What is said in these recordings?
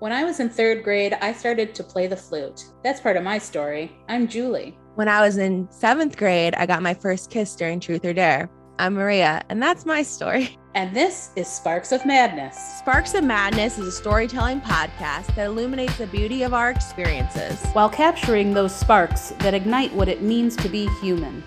When I was in third grade, I started to play the flute. That's part of my story. I'm Julie. When I was in seventh grade, I got my first kiss during Truth or Dare. I'm Maria, and that's my story. And this is Sparks of Madness. Sparks of Madness is a storytelling podcast that illuminates the beauty of our experiences while capturing those sparks that ignite what it means to be human.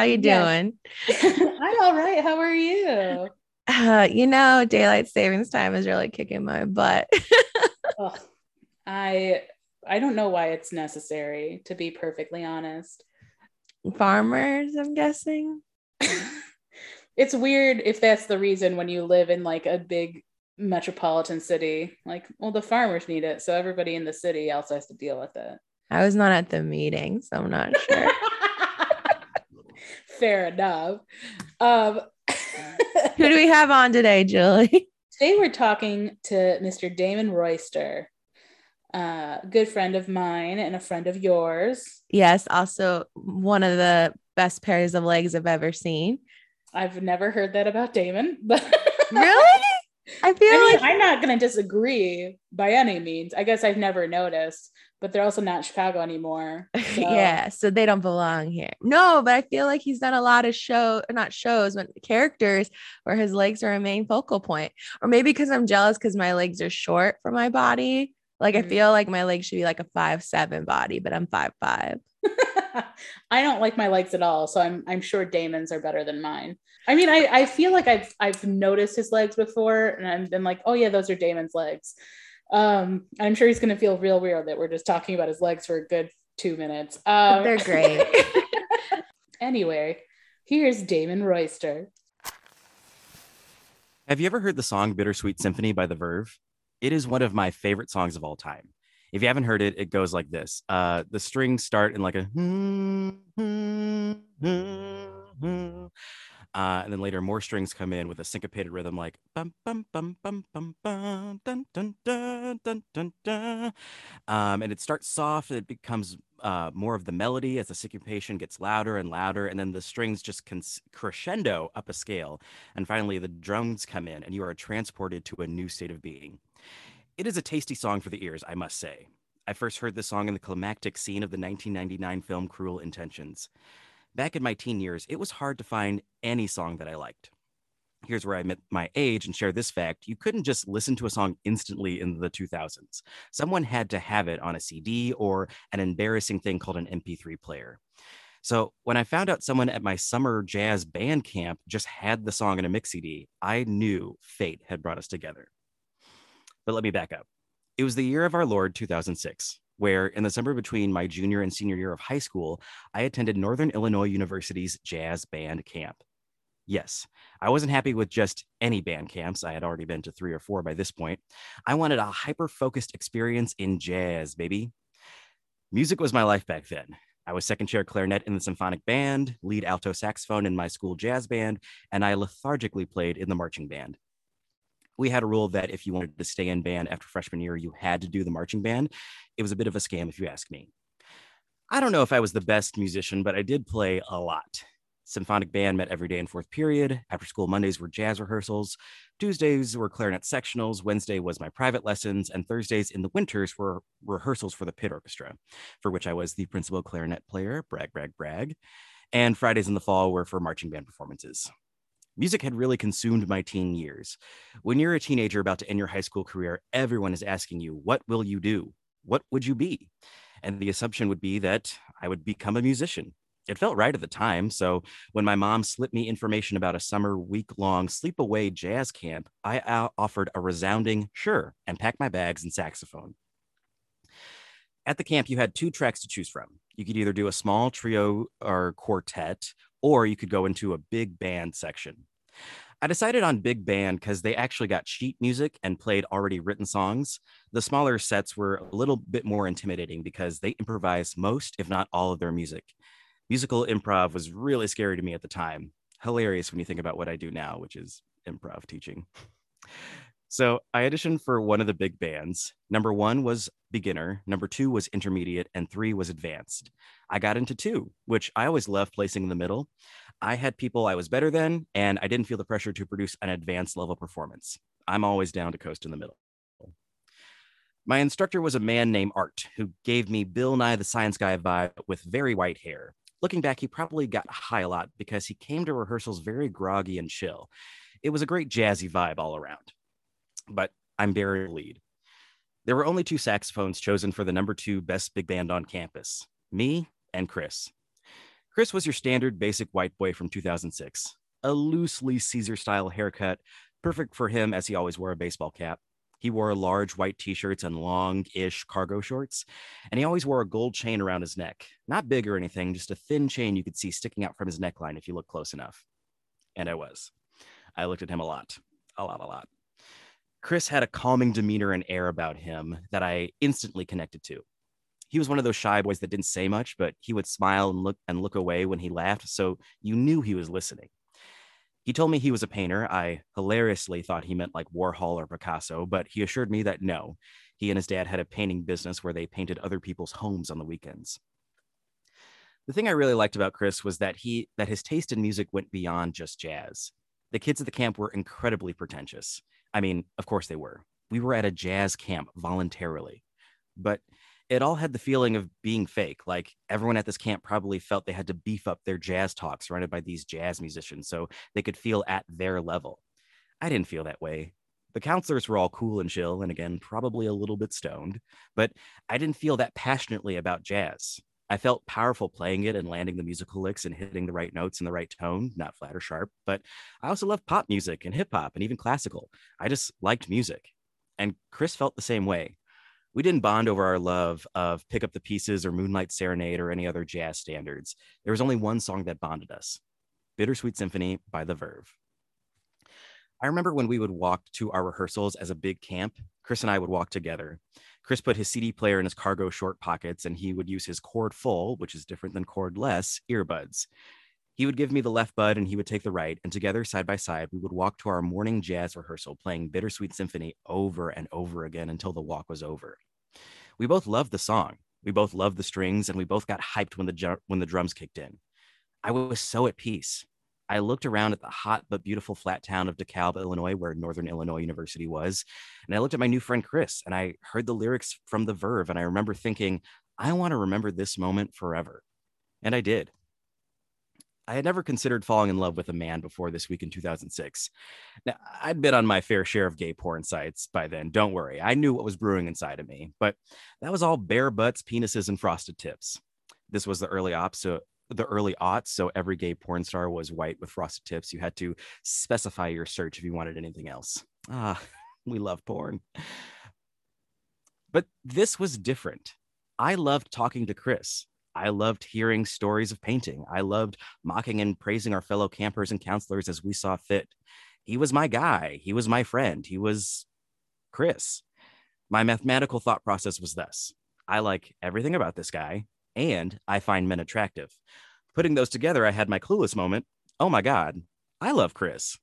How you doing? I'm all right. How are you? Uh, you know, daylight savings time is really kicking my butt. oh, I I don't know why it's necessary, to be perfectly honest. Farmers, I'm guessing. it's weird if that's the reason when you live in like a big metropolitan city. Like, well, the farmers need it, so everybody in the city also has to deal with it. I was not at the meeting, so I'm not sure. Fair enough. Um, Who do we have on today, Julie? Today we're talking to Mr. Damon Royster, a good friend of mine and a friend of yours. Yes, also one of the best pairs of legs I've ever seen. I've never heard that about Damon, but really? I feel I mean, like I'm not going to disagree by any means. I guess I've never noticed, but they're also not Chicago anymore. So. yeah, so they don't belong here. No, but I feel like he's done a lot of show, not shows, but characters where his legs are a main focal point. Or maybe because I'm jealous because my legs are short for my body. Like mm-hmm. I feel like my legs should be like a five seven body, but I'm five five. I don't like my legs at all, so I'm I'm sure Damon's are better than mine. I mean, I I feel like I've I've noticed his legs before, and I've been like, oh yeah, those are Damon's legs. Um, I'm sure he's gonna feel real weird that we're just talking about his legs for a good two minutes. Um, They're great. anyway, here's Damon Royster. Have you ever heard the song Bittersweet Symphony by The Verve? It is one of my favorite songs of all time. If you haven't heard it, it goes like this. Uh, the strings start in like a, uh, and then later more strings come in with a syncopated rhythm like bum bum bum bum bum bum dun dun dun dun dun dun. Um, and it starts soft. It becomes uh, more of the melody as the syncopation gets louder and louder, and then the strings just crescendo up a scale, and finally the drums come in, and you are transported to a new state of being. It is a tasty song for the ears, I must say. I first heard this song in the climactic scene of the 1999 film Cruel Intentions. Back in my teen years, it was hard to find any song that I liked. Here's where I admit my age and share this fact. You couldn't just listen to a song instantly in the 2000s. Someone had to have it on a CD or an embarrassing thing called an MP3 player. So when I found out someone at my summer jazz band camp just had the song in a mix CD, I knew fate had brought us together. But let me back up. It was the year of our Lord 2006, where in the summer between my junior and senior year of high school, I attended Northern Illinois University's jazz band camp. Yes, I wasn't happy with just any band camps. I had already been to three or four by this point. I wanted a hyper focused experience in jazz, baby. Music was my life back then. I was second chair clarinet in the symphonic band, lead alto saxophone in my school jazz band, and I lethargically played in the marching band we had a rule that if you wanted to stay in band after freshman year, you had to do the marching band. It was a bit of a scam, if you ask me. I don't know if I was the best musician, but I did play a lot. Symphonic band met every day in fourth period. After school Mondays were jazz rehearsals. Tuesdays were clarinet sectionals. Wednesday was my private lessons. And Thursdays in the winters were rehearsals for the pit orchestra, for which I was the principal clarinet player. Brag, brag, brag. And Fridays in the fall were for marching band performances. Music had really consumed my teen years. When you're a teenager about to end your high school career, everyone is asking you, What will you do? What would you be? And the assumption would be that I would become a musician. It felt right at the time. So when my mom slipped me information about a summer week long sleepaway jazz camp, I uh, offered a resounding sure and packed my bags and saxophone. At the camp, you had two tracks to choose from. You could either do a small trio or quartet or you could go into a big band section. I decided on big band because they actually got sheet music and played already written songs. The smaller sets were a little bit more intimidating because they improvised most, if not all, of their music. Musical improv was really scary to me at the time. Hilarious when you think about what I do now, which is improv teaching. So I auditioned for one of the big bands. Number one was beginner, number two was intermediate, and three was advanced. I got into two, which I always love placing in the middle. I had people I was better than, and I didn't feel the pressure to produce an advanced level performance. I'm always down to coast in the middle. My instructor was a man named Art, who gave me Bill Nye the Science Guy vibe with very white hair. Looking back, he probably got high a lot because he came to rehearsals very groggy and chill. It was a great jazzy vibe all around but I'm very lead. There were only two saxophones chosen for the number two best big band on campus me and Chris. Chris was your standard basic white boy from 2006, a loosely Caesar style haircut, perfect for him as he always wore a baseball cap. He wore large white t shirts and long ish cargo shorts, and he always wore a gold chain around his neck. Not big or anything, just a thin chain you could see sticking out from his neckline if you look close enough. And I was. I looked at him a lot, a lot, a lot. Chris had a calming demeanor and air about him that I instantly connected to. He was one of those shy boys that didn't say much, but he would smile and look and look away when he laughed, so you knew he was listening. He told me he was a painter. I hilariously thought he meant like Warhol or Picasso, but he assured me that no, he and his dad had a painting business where they painted other people's homes on the weekends. The thing I really liked about Chris was that he that his taste in music went beyond just jazz. The kids at the camp were incredibly pretentious. I mean, of course they were. We were at a jazz camp voluntarily, but it all had the feeling of being fake. Like everyone at this camp probably felt they had to beef up their jazz talks surrounded by these jazz musicians so they could feel at their level. I didn't feel that way. The counselors were all cool and chill, and again, probably a little bit stoned, but I didn't feel that passionately about jazz. I felt powerful playing it and landing the musical licks and hitting the right notes in the right tone, not flat or sharp. But I also love pop music and hip hop and even classical. I just liked music. And Chris felt the same way. We didn't bond over our love of Pick Up the Pieces or Moonlight Serenade or any other jazz standards. There was only one song that bonded us Bittersweet Symphony by The Verve. I remember when we would walk to our rehearsals as a big camp, Chris and I would walk together. Chris put his CD player in his cargo short pockets and he would use his cord full, which is different than cordless, earbuds. He would give me the left bud and he would take the right, and together, side by side, we would walk to our morning jazz rehearsal, playing Bittersweet Symphony over and over again until the walk was over. We both loved the song. We both loved the strings, and we both got hyped when the ju- when the drums kicked in. I was so at peace. I looked around at the hot but beautiful flat town of DeKalb, Illinois, where Northern Illinois University was. And I looked at my new friend Chris and I heard the lyrics from The Verve. And I remember thinking, I want to remember this moment forever. And I did. I had never considered falling in love with a man before this week in 2006. Now, I'd been on my fair share of gay porn sites by then. Don't worry. I knew what was brewing inside of me, but that was all bare butts, penises, and frosted tips. This was the early ops, so the early aughts. So every gay porn star was white with frosted tips. You had to specify your search if you wanted anything else. Ah, we love porn. But this was different. I loved talking to Chris. I loved hearing stories of painting. I loved mocking and praising our fellow campers and counselors as we saw fit. He was my guy. He was my friend. He was Chris. My mathematical thought process was this I like everything about this guy and I find men attractive. Putting those together, I had my clueless moment. Oh my God, I love Chris.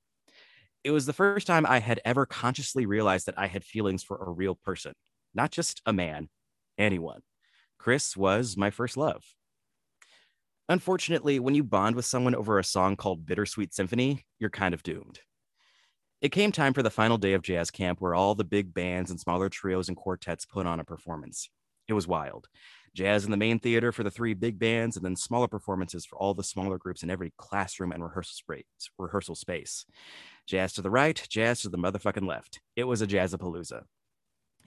It was the first time I had ever consciously realized that I had feelings for a real person, not just a man, anyone. Chris was my first love. Unfortunately, when you bond with someone over a song called Bittersweet Symphony, you're kind of doomed. It came time for the final day of jazz camp where all the big bands and smaller trios and quartets put on a performance. It was wild jazz in the main theater for the three big bands, and then smaller performances for all the smaller groups in every classroom and rehearsal space. Jazz to the right, jazz to the motherfucking left. It was a jazzapalooza.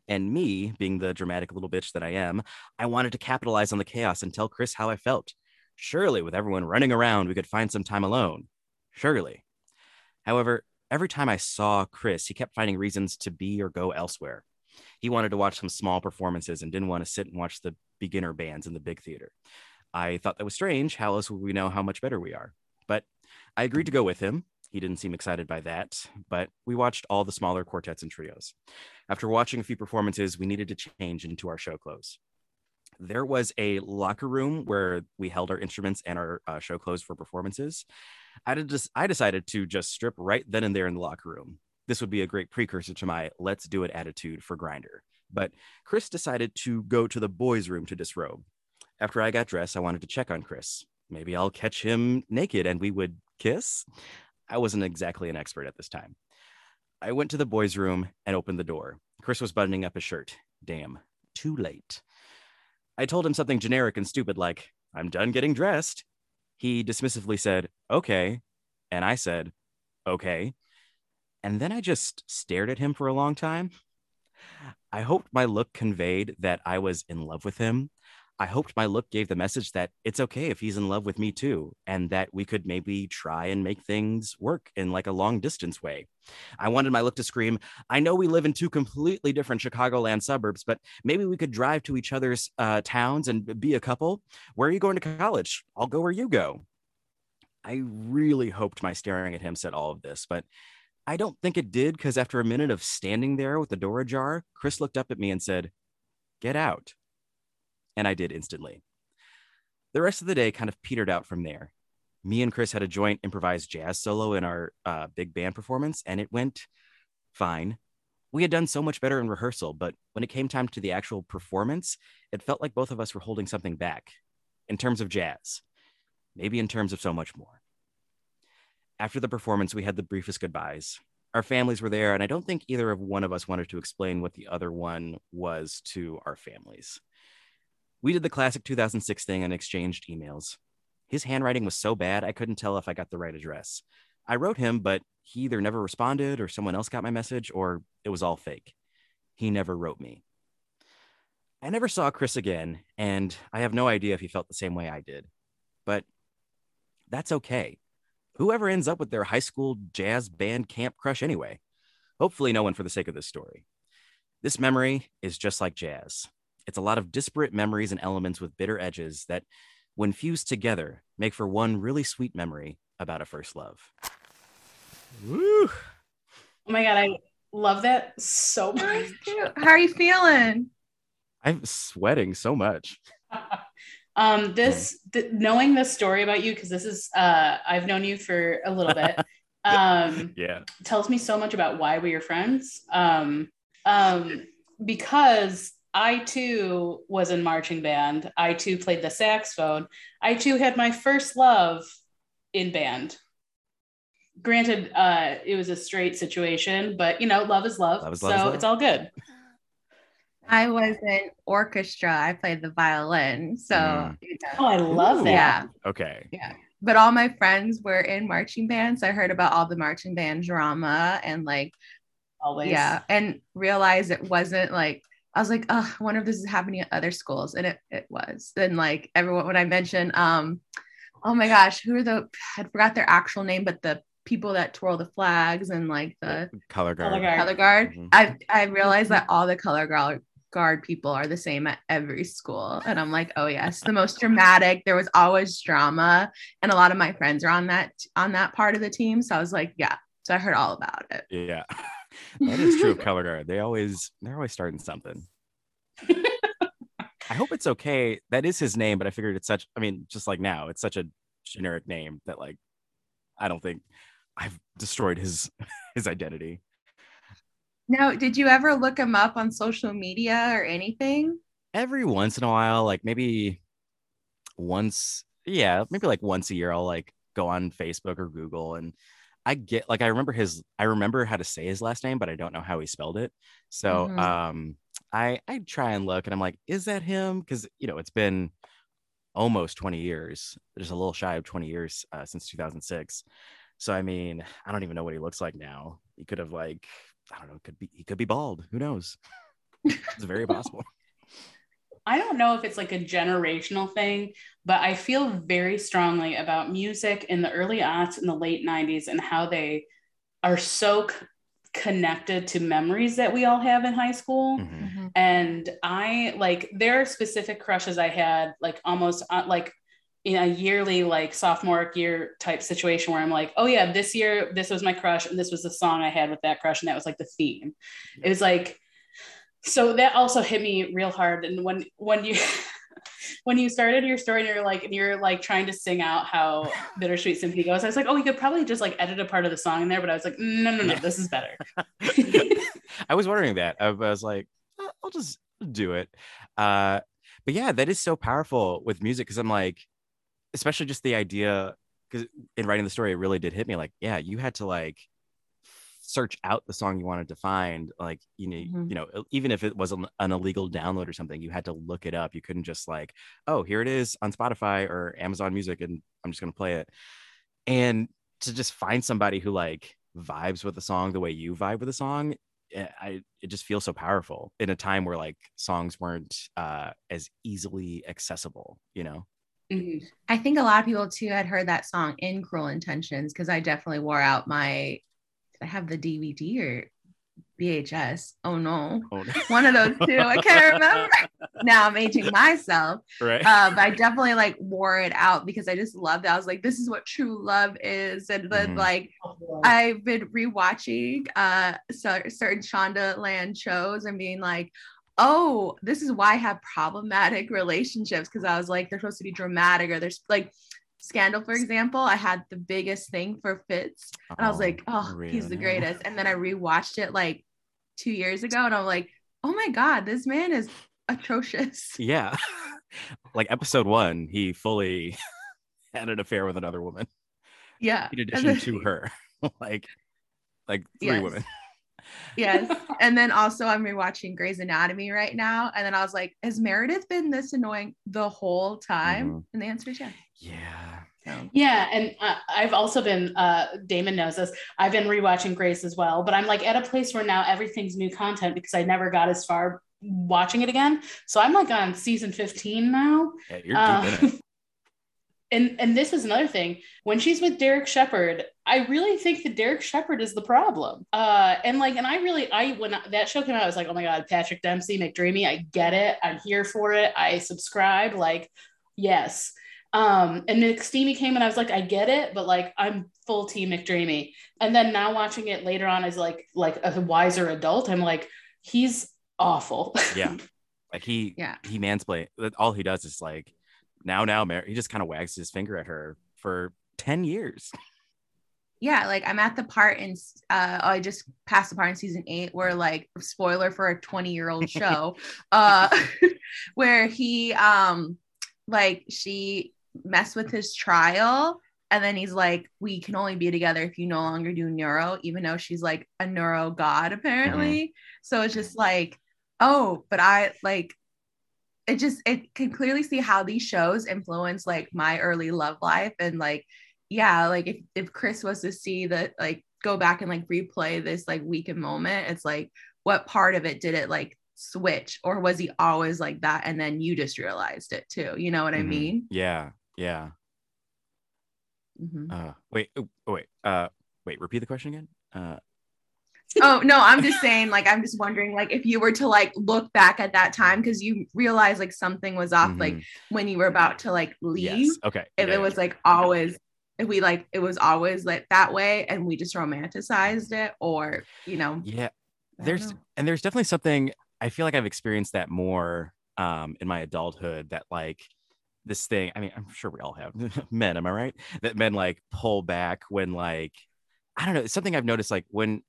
And me, being the dramatic little bitch that I am, I wanted to capitalize on the chaos and tell Chris how I felt. Surely, with everyone running around, we could find some time alone. Surely. However, every time I saw Chris, he kept finding reasons to be or go elsewhere. He wanted to watch some small performances and didn't want to sit and watch the beginner bands in the big theater. I thought that was strange. How else would we know how much better we are? But I agreed to go with him. He didn't seem excited by that, but we watched all the smaller quartets and trios. After watching a few performances, we needed to change into our show clothes. there was a locker room where we held our instruments and our uh, show clothes for performances. I did just I decided to just strip right then and there in the locker room. This would be a great precursor to my let's do it attitude for Grindr. But Chris decided to go to the boys' room to disrobe. After I got dressed, I wanted to check on Chris. Maybe I'll catch him naked and we would kiss. I wasn't exactly an expert at this time. I went to the boys' room and opened the door. Chris was buttoning up his shirt. Damn, too late. I told him something generic and stupid like, I'm done getting dressed. He dismissively said, Okay. And I said, Okay. And then I just stared at him for a long time. I hoped my look conveyed that I was in love with him. I hoped my look gave the message that it's okay if he's in love with me too, and that we could maybe try and make things work in like a long distance way. I wanted my look to scream, I know we live in two completely different Chicagoland suburbs, but maybe we could drive to each other's uh, towns and be a couple. Where are you going to college? I'll go where you go. I really hoped my staring at him said all of this, but I don't think it did because after a minute of standing there with the door ajar, Chris looked up at me and said, Get out. And I did instantly. The rest of the day kind of petered out from there. Me and Chris had a joint improvised jazz solo in our uh, big band performance, and it went fine. We had done so much better in rehearsal, but when it came time to the actual performance, it felt like both of us were holding something back in terms of jazz, maybe in terms of so much more. After the performance, we had the briefest goodbyes. Our families were there, and I don't think either of one of us wanted to explain what the other one was to our families. We did the classic 2006 thing and exchanged emails. His handwriting was so bad, I couldn't tell if I got the right address. I wrote him, but he either never responded or someone else got my message or it was all fake. He never wrote me. I never saw Chris again, and I have no idea if he felt the same way I did. But that's okay whoever ends up with their high school jazz band camp crush anyway. Hopefully, no one for the sake of this story. This memory is just like jazz. It's a lot of disparate memories and elements with bitter edges that, when fused together, make for one really sweet memory about a first love. Woo! Oh my God, I love that so much. How are you feeling? I'm sweating so much. Um, this th- knowing this story about you because this is uh, I've known you for a little bit. um, yeah, tells me so much about why we are friends. Um, um, because I too was in marching band. I too played the saxophone. I too had my first love in band. Granted, uh, it was a straight situation, but you know, love is love, love is love so is love. it's all good. I was in orchestra. I played the violin. So, mm. you know. oh, I love that. Yeah. Okay. Yeah. But all my friends were in marching bands. I heard about all the marching band drama and like, always. Yeah. And realized it wasn't like, I was like, oh, I wonder if this is happening at other schools. And it, it was. And like everyone, when I mentioned, um, oh my gosh, who are the, I forgot their actual name, but the people that twirl the flags and like the color guard. Color guard. Color guard. Mm-hmm. I I realized that all the color guard guard people are the same at every school. And I'm like, oh yes, the most dramatic. There was always drama. And a lot of my friends are on that on that part of the team. So I was like, yeah. So I heard all about it. Yeah. that is true of color guard. They always they're always starting something. I hope it's okay. That is his name, but I figured it's such I mean, just like now, it's such a generic name that like I don't think I've destroyed his his identity. Now, did you ever look him up on social media or anything? Every once in a while, like maybe once, yeah, maybe like once a year, I'll like go on Facebook or Google and I get like I remember his I remember how to say his last name, but I don't know how he spelled it. So mm-hmm. um I I try and look and I'm like, is that him? Because you know, it's been almost 20 years, just a little shy of 20 years uh, since 2006. So I mean, I don't even know what he looks like now. He could have like I don't know, could be he could be bald. Who knows? it's very possible. I don't know if it's like a generational thing, but I feel very strongly about music in the early aughts and the late 90s and how they are so c- connected to memories that we all have in high school. Mm-hmm. mm-hmm. And I like, there are specific crushes I had, like almost uh, like in a yearly like sophomore year type situation where I'm like, oh yeah, this year this was my crush and this was the song I had with that crush and that was like the theme. It was like so that also hit me real hard and when when you when you started your story and you're like and you're like trying to sing out how bittersweet symphony goes, I was like, oh, we could probably just like edit a part of the song in there, but I was like, no, no, no, Yeah. this is better. I was wondering that. I was like, "Uh, I'll just do it. Uh, but yeah, that is so powerful with music because I'm like, especially just the idea because in writing the story, it really did hit me. Like, yeah, you had to like search out the song you wanted to find. Like, you know, Mhm. you know, even if it was an, an illegal download or something, you had to look it up. You couldn't just like, oh, here it is on Spotify or Amazon Music, and I'm just gonna play it. And to just find somebody who like vibes with the song the way you vibe with the song eh, I it just feels so powerful in a time where like songs weren't uh as easily accessible, you know. Mhm. I think a lot of people too had heard that song in Cruel Intentions because I definitely wore out my. I have the DVD or VHS. Oh no, Oh, one of those two. I can't remember. now I'm aging myself. right. Uh, but I definitely like wore it out because I just loved it. I was like, this is what true love is. And then Mhm. like I've been rewatching uh certain Shondaland shows and being like, oh, this is why I have problematic relationships because I was like, they're supposed to be dramatic or there's like Scandal, for example. I had the biggest thing for Fitz, and I was like, oh, he's the greatest. And then I rewatched it like two years ago, and I'm like, oh my god, this man is atrocious. Yeah. like episode one, he fully had an affair with another woman Yeah. in addition then- to her. like like three Yes. women. yes. And then also I'm rewatching Grey's Anatomy right now. And then I was like, has Meredith been this annoying the whole time? Mhm. And the answer is yes. Yeah. So Yeah, and uh, I've also been. Uh, Damon knows this. I've been rewatching Grey's as well, but I'm like at a place where now everything's new content because I never got as far watching it again. So I'm like on season 15 now. Yeah, you're Uh, deep in it. and and this is another thing. When she's with Derek Shepherd, I really think that Derek Shepherd is the problem. Uh, and like, and I really, I when that show came out, I was like, oh my god, Patrick Dempsey, McDreamy, I get it. I'm here for it. I subscribe. Like, yes. Um, and McSteamy came and I was like, I get it, but like I'm full team McDreamy. And then now watching it later on as like like a wiser adult, I'm like, he's awful. Yeah. Like he Yeah. he mansplain. All he does is like now now Mar- he just kind of wags his finger at her for 10 years. yeah, like I'm at the part in uh I just passed the part in season eight where like spoiler for a 20 year old show, uh where he um like she messed with his trial. And then he's like, we can only be together if you no longer do neuro, even though she's like a neuro god, apparently. So it's just like, oh, but I like it just it can clearly see how these shows influence like my early love life. And like yeah like if, if chris was to see that like go back and like replay this like weekend moment it's like what part of it did it like switch? Or was he always like that? And then you just realized it too. You know what i Mhm. mean? Yeah. Yeah. Mhm. Uh wait, oh, oh, wait. Uh wait, repeat the question again. Uh oh no i'm just saying like i'm just wondering like if you were to like look back at that time because you realize like something was off like mhm. when you were about to like leave yes. Okay. if Yeah, it was like always if we like it was always like that way and we just romanticized it or you know yeah. There's know. and there's definitely something I feel like I've experienced that more um in my adulthood that like this thing I mean I'm sure we all have men am I right that men like pull back when like I don't know it's something I've noticed like when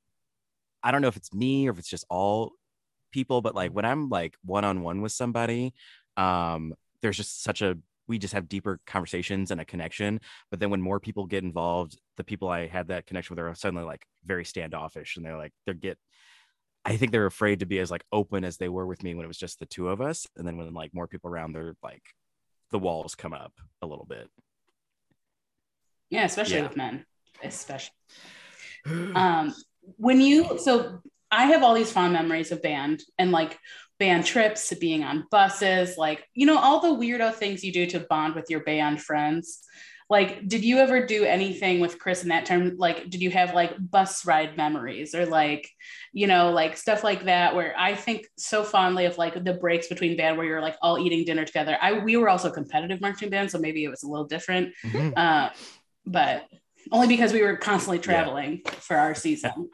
I don't know if it's me or if it's just all people but like when I'm like one on one with somebody um there's just such a we just have deeper conversations and a connection but then when more people get involved the people I had that connection with are suddenly like very standoffish and they're like they're get I think they're afraid to be as like open as they were with me when it was just the two of us. And then when like more people around, they're like the walls come up a little bit. yeah, especially Yeah. with men, especially. um when you so i have all these fond memories of band and like band trips being on buses like you know all the weirdo things you do to bond with your band friends like did you ever do anything with chris in that term like did you have like bus ride memories or like you know like stuff like that where i think so fondly of like the breaks between band where you're like all eating dinner together i we were also competitive marching band so maybe it was a little different Mhm. uh, but only because we were constantly Yeah. traveling for our season.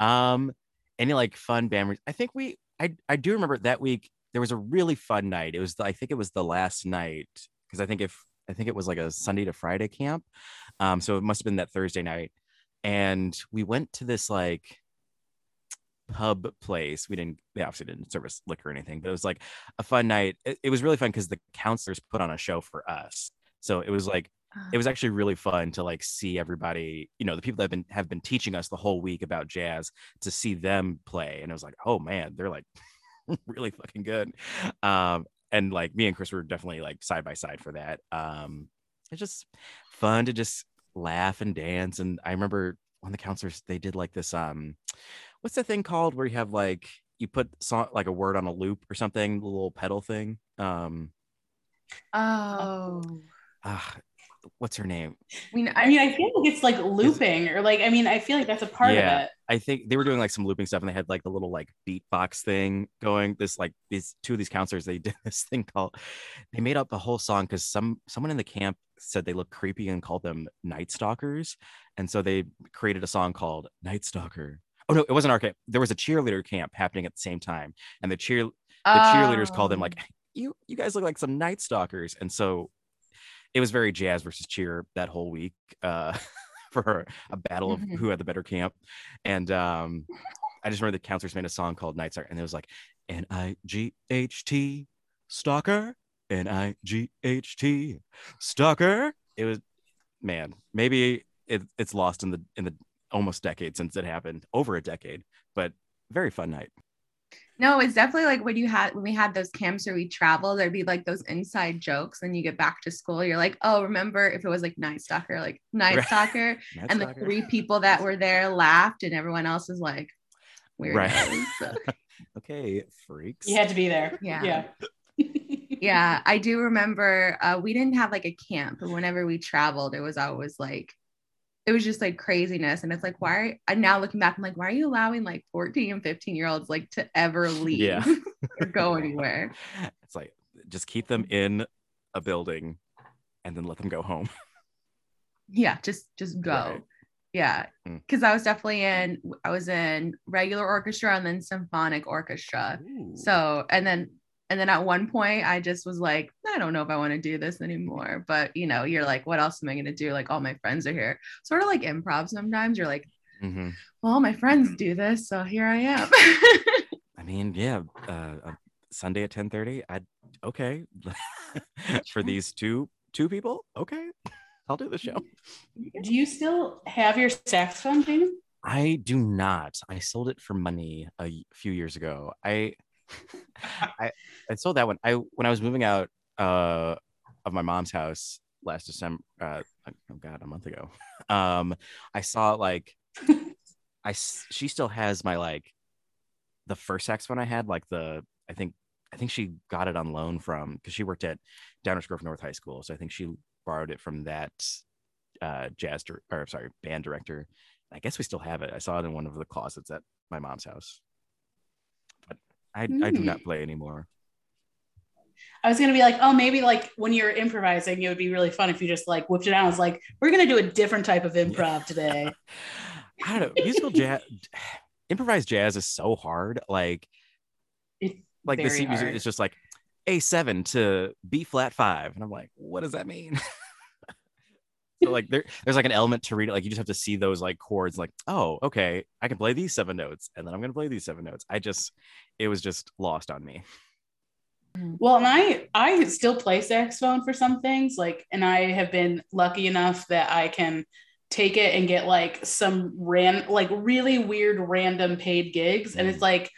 um, any like fun band? re- I think we, I, I do remember that week. there was a really fun night. It was I think it was the last night because I think if I think it was like a Sunday to Friday camp. Um, so it must have been that Thursday night. And we went to this like pub place. We didn't, they obviously didn't service liquor or anything, but it was like a fun night. It, it was really fun because the counselors put on a show for us. So it was like, it was actually really fun to like see everybody, you know, the people that have been have been teaching us the whole week about jazz to see them play. And it was like, oh man, they're like really fucking good. Um, and like me and Chris were definitely like side by side for that. Um, it's just fun to just laugh and dance. And I remember one of the counselors, they did like this, um, what's the thing called where you have like, you put song, like a word on a loop or something, the little pedal thing. Um, Oh. ah, what's her name? We, I mean, I feel like it's like looping, or like, I mean, I feel like that's a part Yeah. of it. I think they were doing like some looping stuff and they had like the little like beatbox thing going. This like these two of these counselors, they did this thing called they made up a whole song because some someone in the camp said they looked creepy and called them night stalkers. And so they created a song called Night Stalker. Oh no, it wasn't our camp. There was a cheerleader camp happening at the same time. And the cheer the cheerleaders called them like oh. you you guys look like some night stalkers. And so it was very jazz versus cheer that whole week. Uh for a battle of Mhm. who had the better camp. And um, I just remember the counselors made a song called Night Stalker, and it was like N I G H T stalker, N I G H T stalker. It was man, maybe it, it's lost in the in the almost decade since it happened, over a decade, but very fun night. No, it's definitely like when you had when we had those camps where we travel, there'd be like those inside jokes. And you get back to school, you're like, oh, remember if it was like Night Stalker, like Night Right. Stalker, Night and the three people that were there laughed, and everyone else was like, weirdos. Right. So, okay, freaks. You had to be there. Yeah. Yeah. yeah, I do remember uh, we didn't have like a camp, but whenever we traveled, it was always like it was just like craziness. And it's like, why are and now looking back, I'm like, why are you allowing like 14 and 15 year olds like to ever leave Yeah. or go anywhere? It's like just keep them in a building and then let them go home. Yeah, just just go. Right. Yeah. Hmm. Cause I was definitely in I was in regular orchestra and then symphonic orchestra. So and then and then at one point I just was like, I don't know if I want to do this anymore. But you know, you're like, what else am I gonna do? Like all my friends are here. Sort of like improv sometimes. You're like, Mhm. well, my friends do this, so here I am. I mean, yeah, uh, Sunday at ten thirty. I okay for these two two people. Okay, I'll do the show. Do you still have your saxophone, James? I do not. I sold it for money a few years ago. I I I sold that one. I when I was moving out uh of my mom's house last December. Uh, oh god, a month ago. Um, I saw like I she still has my like the first saxophone I had, like the I think I think she got it on loan from because she worked at Downers Grove North High School, so I think she borrowed it from that uh jazz dir- or sorry band director. I guess we still have it. I saw it in one of the closets at my mom's house, I I do not mm. play anymore. I was gonna be like, oh, maybe like when you're improvising, it would be really fun if you just like whipped it out. I was like, we're gonna do a different type of improv today. I don't know. Musical jazz, improvised jazz is so hard. Like It's like the C music is just like A seven to B flat five, and I'm like, what does that mean? so like there, there's like an element to read it. Like you just have to see those like chords. Like oh, okay, I can play these seven notes, and then I'm gonna play these seven notes. I just, it was just lost on me. Mm-hmm. Well, and I I still play saxophone for some things, like, and I have been lucky enough that I can take it and get like some ran like really weird random paid gigs, and it's mm. like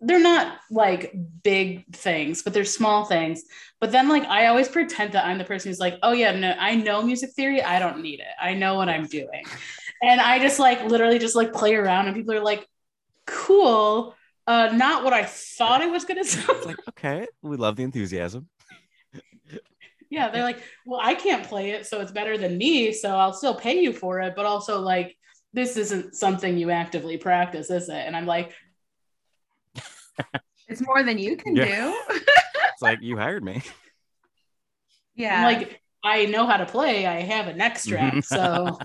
they're not like big things, but they're small things. But then like I always pretend that I'm the person who's like, oh yeah, no, I know music theory, I don't need it, I know what I'm doing, and I just like literally just like play around, and people are like, cool. Uh, not what I thought it was gonna sound It's like okay, we love the enthusiasm. Yeah, they're like, well, I can't play it, so it's better than me, so I'll still pay you for it, but also like this isn't something you actively practice, is it? And I'm like, it's more than you can Yeah. do. It's like you hired me. yeah. I'm like, I know how to play, I have a neck strap, Mhm. so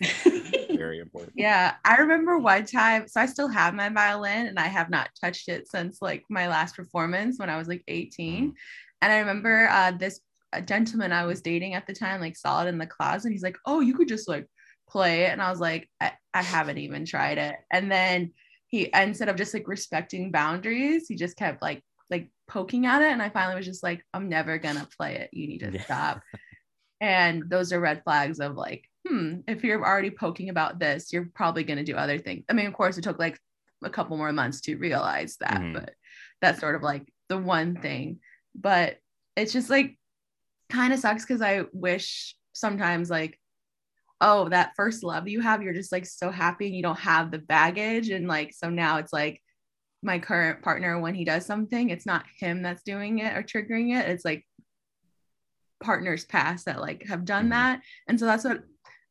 very important. Yeah, I remember one time. So I still have my violin, and I have not touched it since like my last performance when I was like 18. And I remember uh, this gentleman I was dating at the time like saw it in the closet. And he's like, "Oh, you could just like play it," and I was like, "I, I haven't even tried it." And then he instead of just like respecting boundaries, he just kept like like poking at it, and I finally was just like, "I'm never gonna play it. You need to Yeah. stop." And those are red flags of like, hmm, if you're already poking about this, you're probably to do other things. I mean, of course, it took like a couple more months to realize that, Mhm. but that's sort of like the one thing. But it's just like kind of sucks because I wish sometimes like, oh, that first love you have, you're just like so happy and you don't have the baggage. And like, so now it's like my current partner, when he does something, it's not him that's doing it or triggering it. It's like partners past that like have done Mhm. that. And so that's what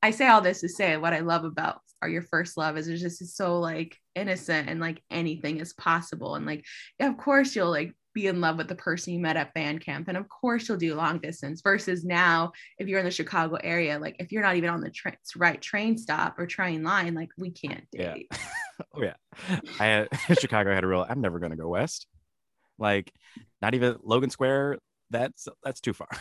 I say all this to say what I love about are your first love is it's just it's so like innocent and like anything is possible. And like, yeah, of course you'll like be in love with the person you met at band camp. And of course you'll do long distance versus now, if you're in the Chicago area, like if you're not even on the tra- right train stop or train line, like we can't date. Yeah. Oh yeah, I had, Chicago had a real, I'm never gonna go west. Like, not even Logan Square. That's that's too far.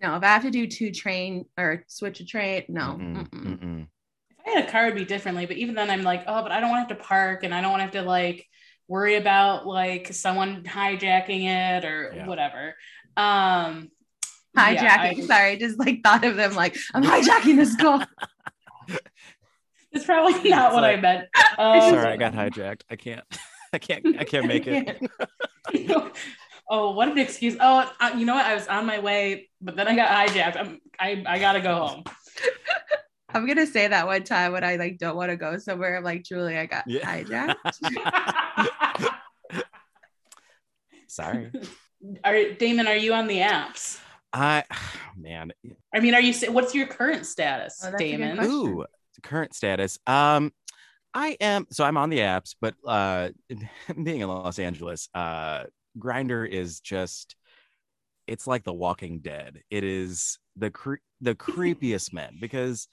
No, if I have to do two train or switch a train, no. Mm-mm, mm-mm. mm-mm. If I had a car, it'd be differently. But even then, I'm like, oh, but I don't want to have to park, and I don't want to have to like worry about like someone hijacking it or Yeah. whatever. Um, Hijacking. yeah, I- Sorry, just like thought of them like I'm hijacking this girl. it's probably not what I meant. Um, Sorry, I got hijacked. I can't. I can't. I can't make it. oh, what an excuse! Oh, uh, you know what? I was on my way, but then I got hijacked. I'm, I I gotta go home. I'm gonna say that one time when I like don't want to go somewhere. I'm like, Julie, I got Yeah. hijacked. Sorry. are Damon? Are you on the apps? I man. I mean, are you? What's your current status, Oh, that's a good Damon? Ooh, current status. Um, I am so I'm on the apps, but uh, being in Los Angeles, uh, Grindr is just it's like The Walking Dead. It is the cre- the creepiest men because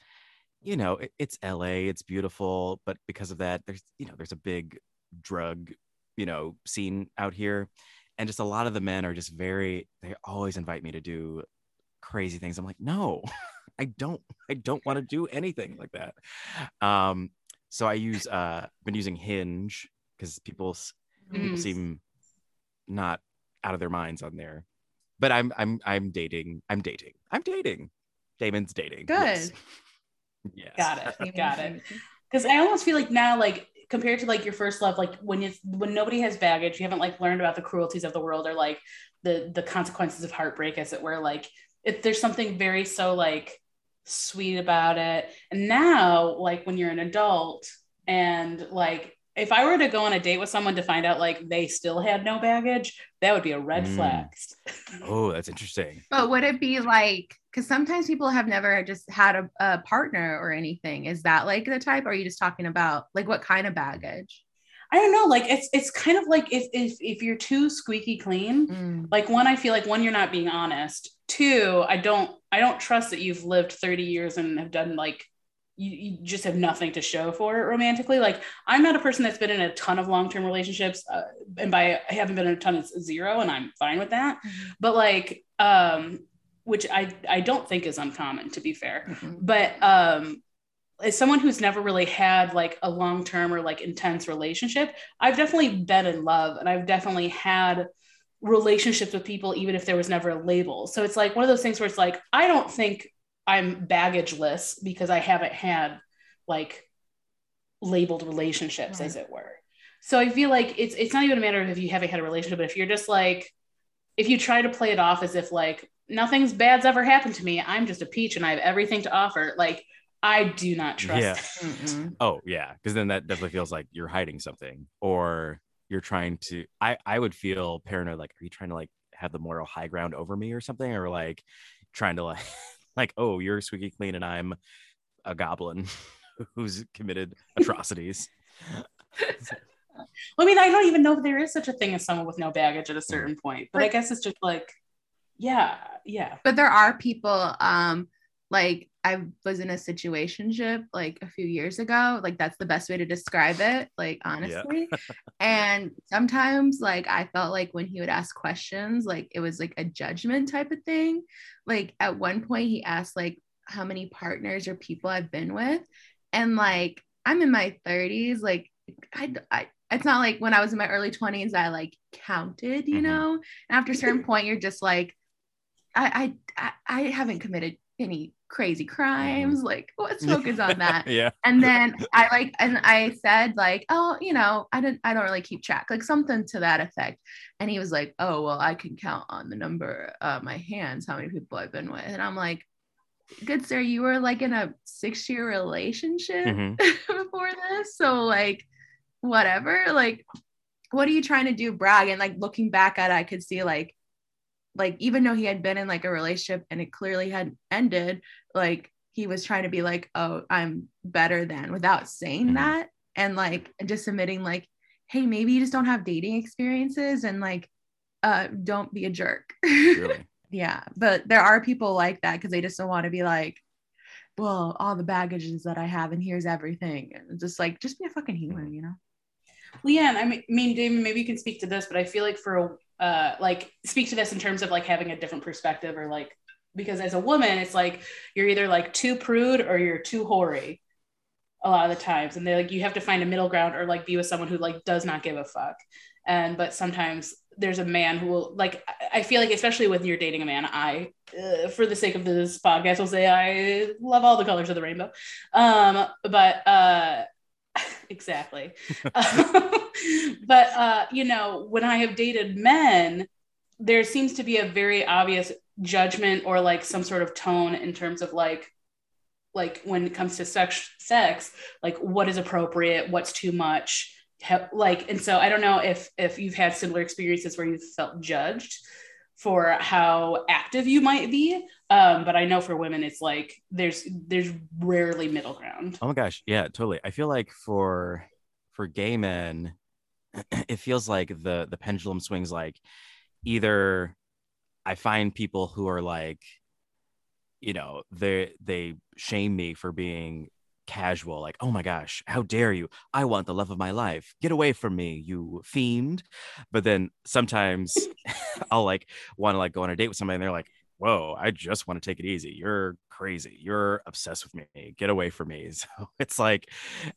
you know it- it's L.A. It's beautiful, but because of that, there's you know there's a big drug you know scene out here, and just a lot of the men are just very they always invite me to do crazy things. I'm like, no, I don't I don't want to do anything like that. Um, so I use uh been using Hinge because people s- people Mm. seem not out of their minds on there. But I'm I'm I'm dating. I'm dating. I'm dating. Damon's dating. Yes. Yes. Got it. Got it. because I almost feel like now, like compared to like your first love, like when you when nobody has baggage, you haven't like learned about the cruelties of the world or like the the consequences of heartbreak, as it were. Like if there's something very so like sweet about it, and now like when you're an adult and like if I were to go on a date with someone to find out like they still had no baggage, that would be a red Mm. flag. Oh, that's interesting. But would it be like because sometimes people have never just had a, a partner or anything? Is that like the type? Or are you just talking about like what kind of baggage? I don't know. Like it's it's kind of like if if if you're too squeaky clean, like one i feel like one you're not being honest two i don't i don't trust that you've lived 30 years and have done like you, you just have nothing to show for it romantically like i'm not a person that's been in a ton of long-term relationships uh, and by i haven't been in a ton it's zero and i'm fine with that Mhm. but like um which i i don't think is uncommon to be fair Mhm. but um as someone who's never really had like a long-term or like intense relationship i've definitely been in love and i've definitely had relationships with people even if there was never a label so it's like one of those things where it's like i don't think i'm baggageless because i haven't had like labeled relationships as it were so i feel like it's it's not even a matter of if you haven't had a relationship but if you're just like if you try to play it off as if like nothing's bad's ever happened to me i'm just a peach and i have everything to offer like i do not trust Yeah. Mm-mm. Oh yeah, because then that definitely feels like you're hiding something, or you're trying to. I I would feel paranoid. Like, are you trying to like have the moral high ground over me or something, or like trying to like like oh you're squeaky clean and I'm a goblin who's committed atrocities. I mean, I don't even know if there is such a thing as someone with no baggage at a certain point, but I guess it's just like, yeah, yeah. But there are people um like I was in a situationship like a few years ago. Like that's the best way to describe it, like honestly. and sometimes like I felt like when he would ask questions, like it was like a judgment type of thing. Like at one point he asked like how many partners or people I've been with. And like I'm in my 30s, like I, I it's not like when I was in my early 20s, I like counted, you mm-hmm. know. And after a certain point, you're just like, I, I I haven't committed any crazy crimes. Mm-hmm. Like, let's focus on that. yeah. And then I like, and I said like, oh, you know, I don't I don't really keep track, like something to that effect. And he was like, oh, well, I can count on the number of my hands how many people I've been with. And I'm like, good sir, you were like in a six year relationship mm-hmm. before this, so like, whatever. Like, what are you trying to do, brag? And like looking back at it, I could see like like even though he had been in like a relationship and it clearly had ended like he was trying to be like oh i'm better than without saying mm-hmm. that and like just admitting like hey maybe you just don't have dating experiences and like uh don't be a jerk really? yeah but there are people like that because they just don't want to be like well all the baggages that i have and here's everything and just like just be a fucking human you know Leanne, I mean, Damon, maybe you can speak to this, but I feel like for uh, like speak to this in terms of like having a different perspective or like because as a woman it's like you're either like too prude or you're too hoary a lot of the times. And they're like you have to find a middle ground or like be with someone who like does not give a fuck. And but sometimes there's a man who will like i feel like especially when you're dating a man i uh, for the sake of this podcast will say i love all the colors of the rainbow. Um but uh exactly. but uh, you know, when I have dated men, there seems to be a very obvious judgment or like some sort of tone in terms of like like when it comes to sex sex like what is appropriate what's too much like and so i don't know if if you've had similar experiences where you've felt judged for how active you might be um, but i know for women it's like there's there's rarely middle ground oh my gosh yeah totally i feel like for for gay men it feels like the the pendulum swings like either i find people who are like you know they they shame me for being casual, like, oh my gosh, how dare you? I want the love of my life. Get away from me, you fiend. But then sometimes I'll like want to like go on a date with somebody and they're like, whoa, I just want to take it easy. You're crazy. You're obsessed with me. Get away from me. So it's like,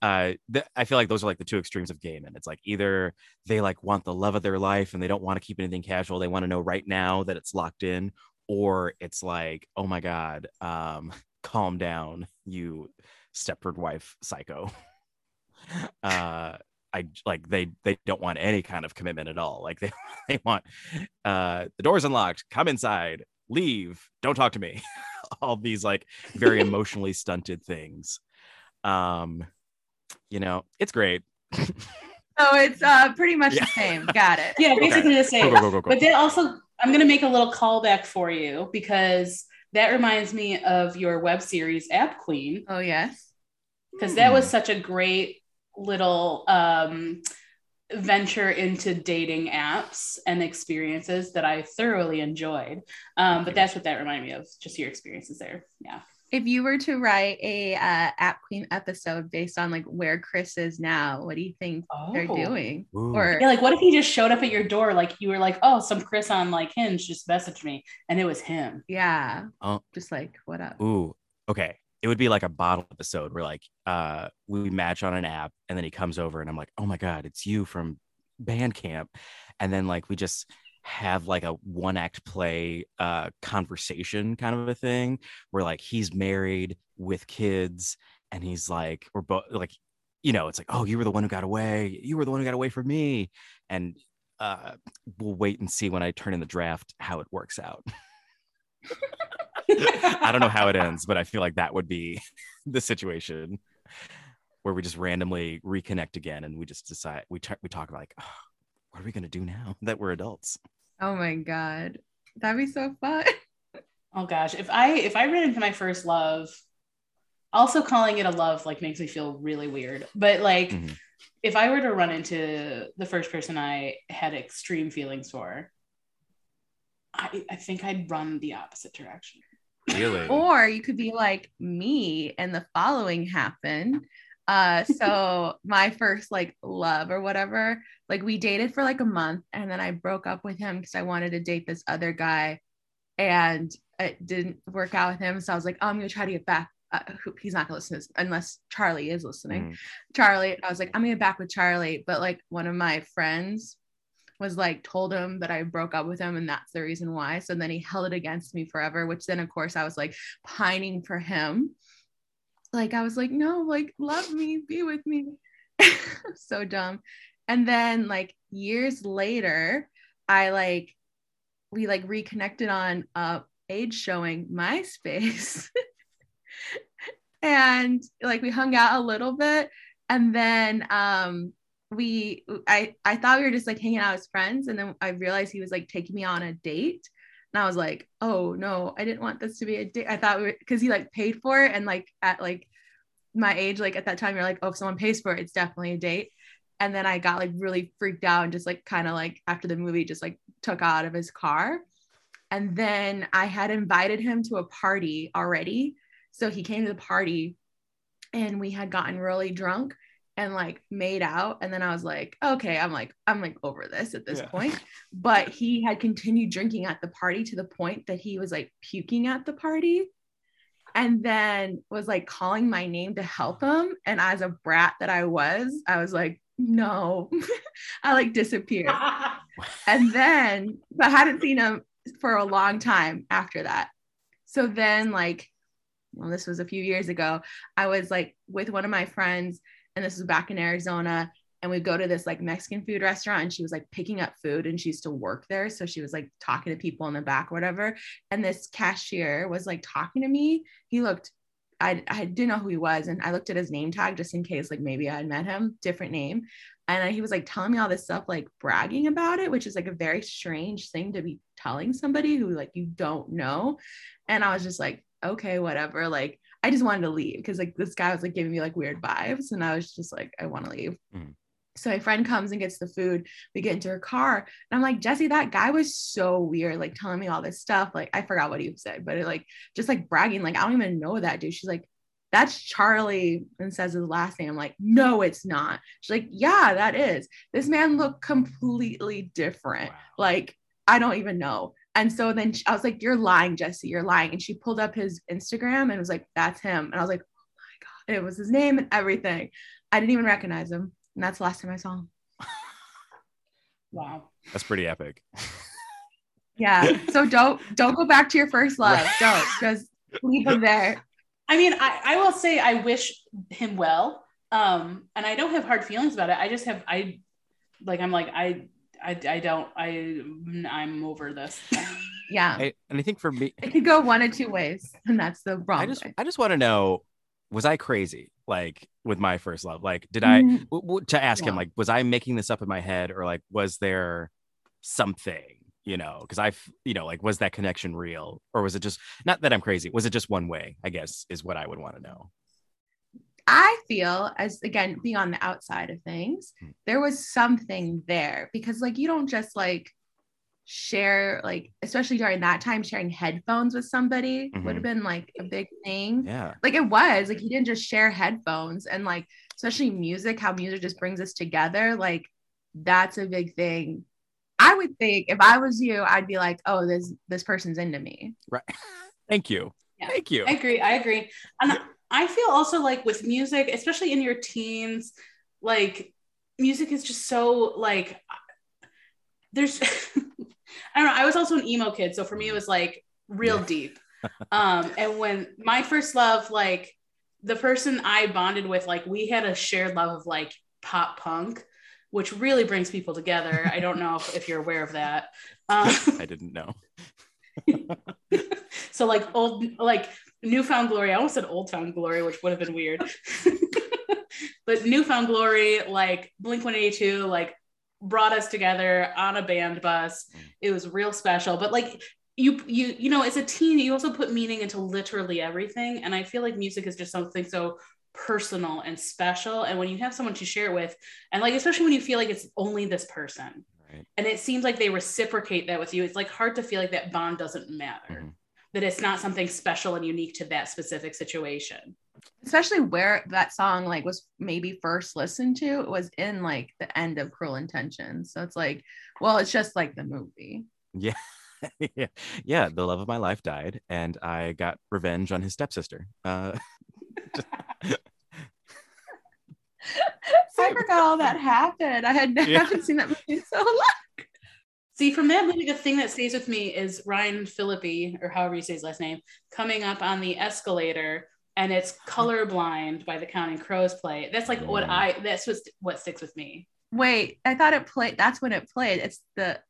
uh, th- I feel like those are like the two extremes of gay men. It's like either they like want the love of their life and they don't want to keep anything casual. They want to know right now that it's locked in, or it's like, oh my God, um, calm down, you Stepford wife psycho. uh I like they they don't want any kind of commitment at all. Like they they want uh the door's unlocked, come inside, leave, don't talk to me. all these like very emotionally stunted things. Um you know, it's great. oh, it's uh pretty much yeah. the same. Got it. Yeah, basically okay. the same. Go, go, go, but then also I'm gonna make a little callback for you because that reminds me of your web series App Queen. Oh yes. Because that was hmm. such a great little um, venture into dating apps and experiences that I thoroughly enjoyed. Um, but that's what that reminded me of, just your experiences there. Yeah. If you were to write a uh, App Queen episode based on like where Chris is now, what do you think oh. they're doing? Ooh. Or yeah, like what if he just showed up at your door, like you were like, oh, some Chris on like Hinge just messaged me, and it was him. Yeah. Oh. Just like what up? Ooh. Okay it would be like a bottle episode where like uh we match on an app and then he comes over and I'm like, oh my God, it's you from band camp. And then like we just have like a one act play uh conversation kind of a thing where like he's married with kids and he's like we're both like you know it's like oh you were the one who got away. You were the one who got away from me. And uh we'll wait and see when i turn in the draft how it works out I don't know how it ends, but I feel like that would be the situation where we just randomly reconnect again and we just decide we t- we talk about like, oh, what are we gonna do now that we're adults? Oh my god, that'd be so fun. Oh gosh, if I if I ran into my first love, also calling it a love like makes me feel really weird. But like, mm-hmm. if I were to run into the first person I had extreme feelings for, I, I think I'd run the opposite direction. Really? or you could be like me and the following happened uh so my first like love or whatever like we dated for like a month and then i broke up with him because i wanted to date this other guy and it didn't work out with him so i was like oh i'm gonna try to get back uh, he's not gonna listen to this unless charlie is listening Mm. charlie i was like i'm gonna get back with charlie but like one of my friends was like told him that I broke up with him and that's the reason why. So then he held it against me forever, which then of course I was like pining for him. Like I was like, no, like love me, be with me. so dumb. And then like years later, I like we like reconnected on uh age showing MySpace. and like we hung out a little bit and then um we I I thought we were just like hanging out as friends and then I realized he was like taking me on a date and I was like oh no I didn't want this to be a date. I thought we because he like paid for it and like at like my age like at that time you're like oh if someone pays for it it's definitely a date. And then I got like really freaked out and just like kind of like after the movie just like took out of his car. And then I had invited him to a party already. So he came to the party and we had gotten really drunk and like made out and then i was like okay i'm like i'm like over this at this Yeah. point but he had continued drinking at the party to the point that he was like puking at the party and then was like calling my name to help him and as a brat that i was i was like no i like disappeared and then but I hadn't seen him for a long time after that. So then, like, well, this was a few years ago. I was like with one of my friends, and this was back in Arizona. And we go to this like Mexican food restaurant, and she was like picking up food, and she used to work there, so she was like talking to people in the back, whatever. And this cashier was like talking to me. He looked, I I didn't know who he was, and I looked at his name tag just in case, like maybe I had met him, different name and he was like telling me all this stuff like bragging about it which is like a very strange thing to be telling somebody who like you don't know and i was just like okay whatever like i just wanted to leave because like this guy was like giving me like weird vibes and i was just like i want to leave Mhm. so my friend comes and gets the food we get into her car and i'm like jesse that guy was so weird like telling me all this stuff like i forgot what he said but it like just like bragging like i don't even know that dude she's like that's Charlie and says his last name. I'm like, no, it's not. She's like, yeah, that is. This man looked completely different. Wow. Like, I don't even know. And so then she- I was like, you're lying, Jesse, you're lying. And she pulled up his Instagram and was like, that's him. And I was like, oh my God. It was his name and everything. I didn't even recognize him. And that's the last time I saw him. wow. That's pretty epic. Yeah. So don't don't go back to your first love. Don't just leave him there. I mean, I, I will say I wish him well. Um, and I don't have hard feelings about it. I just have I like I'm like I I, I don't I I'm over this. Yeah. I, and I think for me, It could go one of two ways. And that's the wrong I just way. I just want to know, was I crazy like with my first love? Like, did I Mm, w- w- to ask him like, was I making this up in my head or like was there something? You know, because I've you know like was that connection real or was it just not that I'm crazy? Was it just one way? I guess is what I would want to know. I feel as again being on the outside of things, Hmm. there was something there because like you don't just like share like especially during that time sharing headphones with somebody would Mhm. have been like a big thing. Yeah. Like it was like you didn't just share headphones and like especially music, how music just brings us together. Like that's a big thing. I would think if I was you, I'd be like, oh, this this person's into me. Right. Thank you. Yeah. Thank you. I agree. I agree. And I feel also like with music, especially in your teens, like music is just so like there's I don't know. I was also an emo kid, so for me it was like real Yeah. deep. Um, and when my first love, like the person I bonded with, like we had a shared love of like pop punk, which really brings people together. I don't know if, if you're aware of that. Um, I didn't know. so like old like newfound glory. I almost said old found glory which would have been weird. But newfound glory like blink 182 like brought us together on a band bus. It was real special. But like you you you know as a teen you also put meaning into literally everything. And i feel like music is just something so personal and special. And when you have someone to share it with and like especially when you feel like it's only this person. Right. and it seems like they reciprocate that with you. It's like hard to feel like that bond doesn't matter. Mhm. That it's not something special and unique to that specific situation. Especially where that song like was maybe first listened to, it was in like the end of Cruel Intentions. So it's like, well, it's just like the movie. Yeah. yeah. Yeah. The love of my life died, and I got revenge on his stepsister. Uh, I forgot all that happened. I had Yeah. haven't seen that movie so long. See, from that movie, the thing that stays with me is Ryan Phillippe, or however you say his last name, coming up on the escalator, and it's "Colorblind" by the Counting Crows play. That's like what. I. That's what what sticks with me. Wait, I thought it played. That's when it played. It's the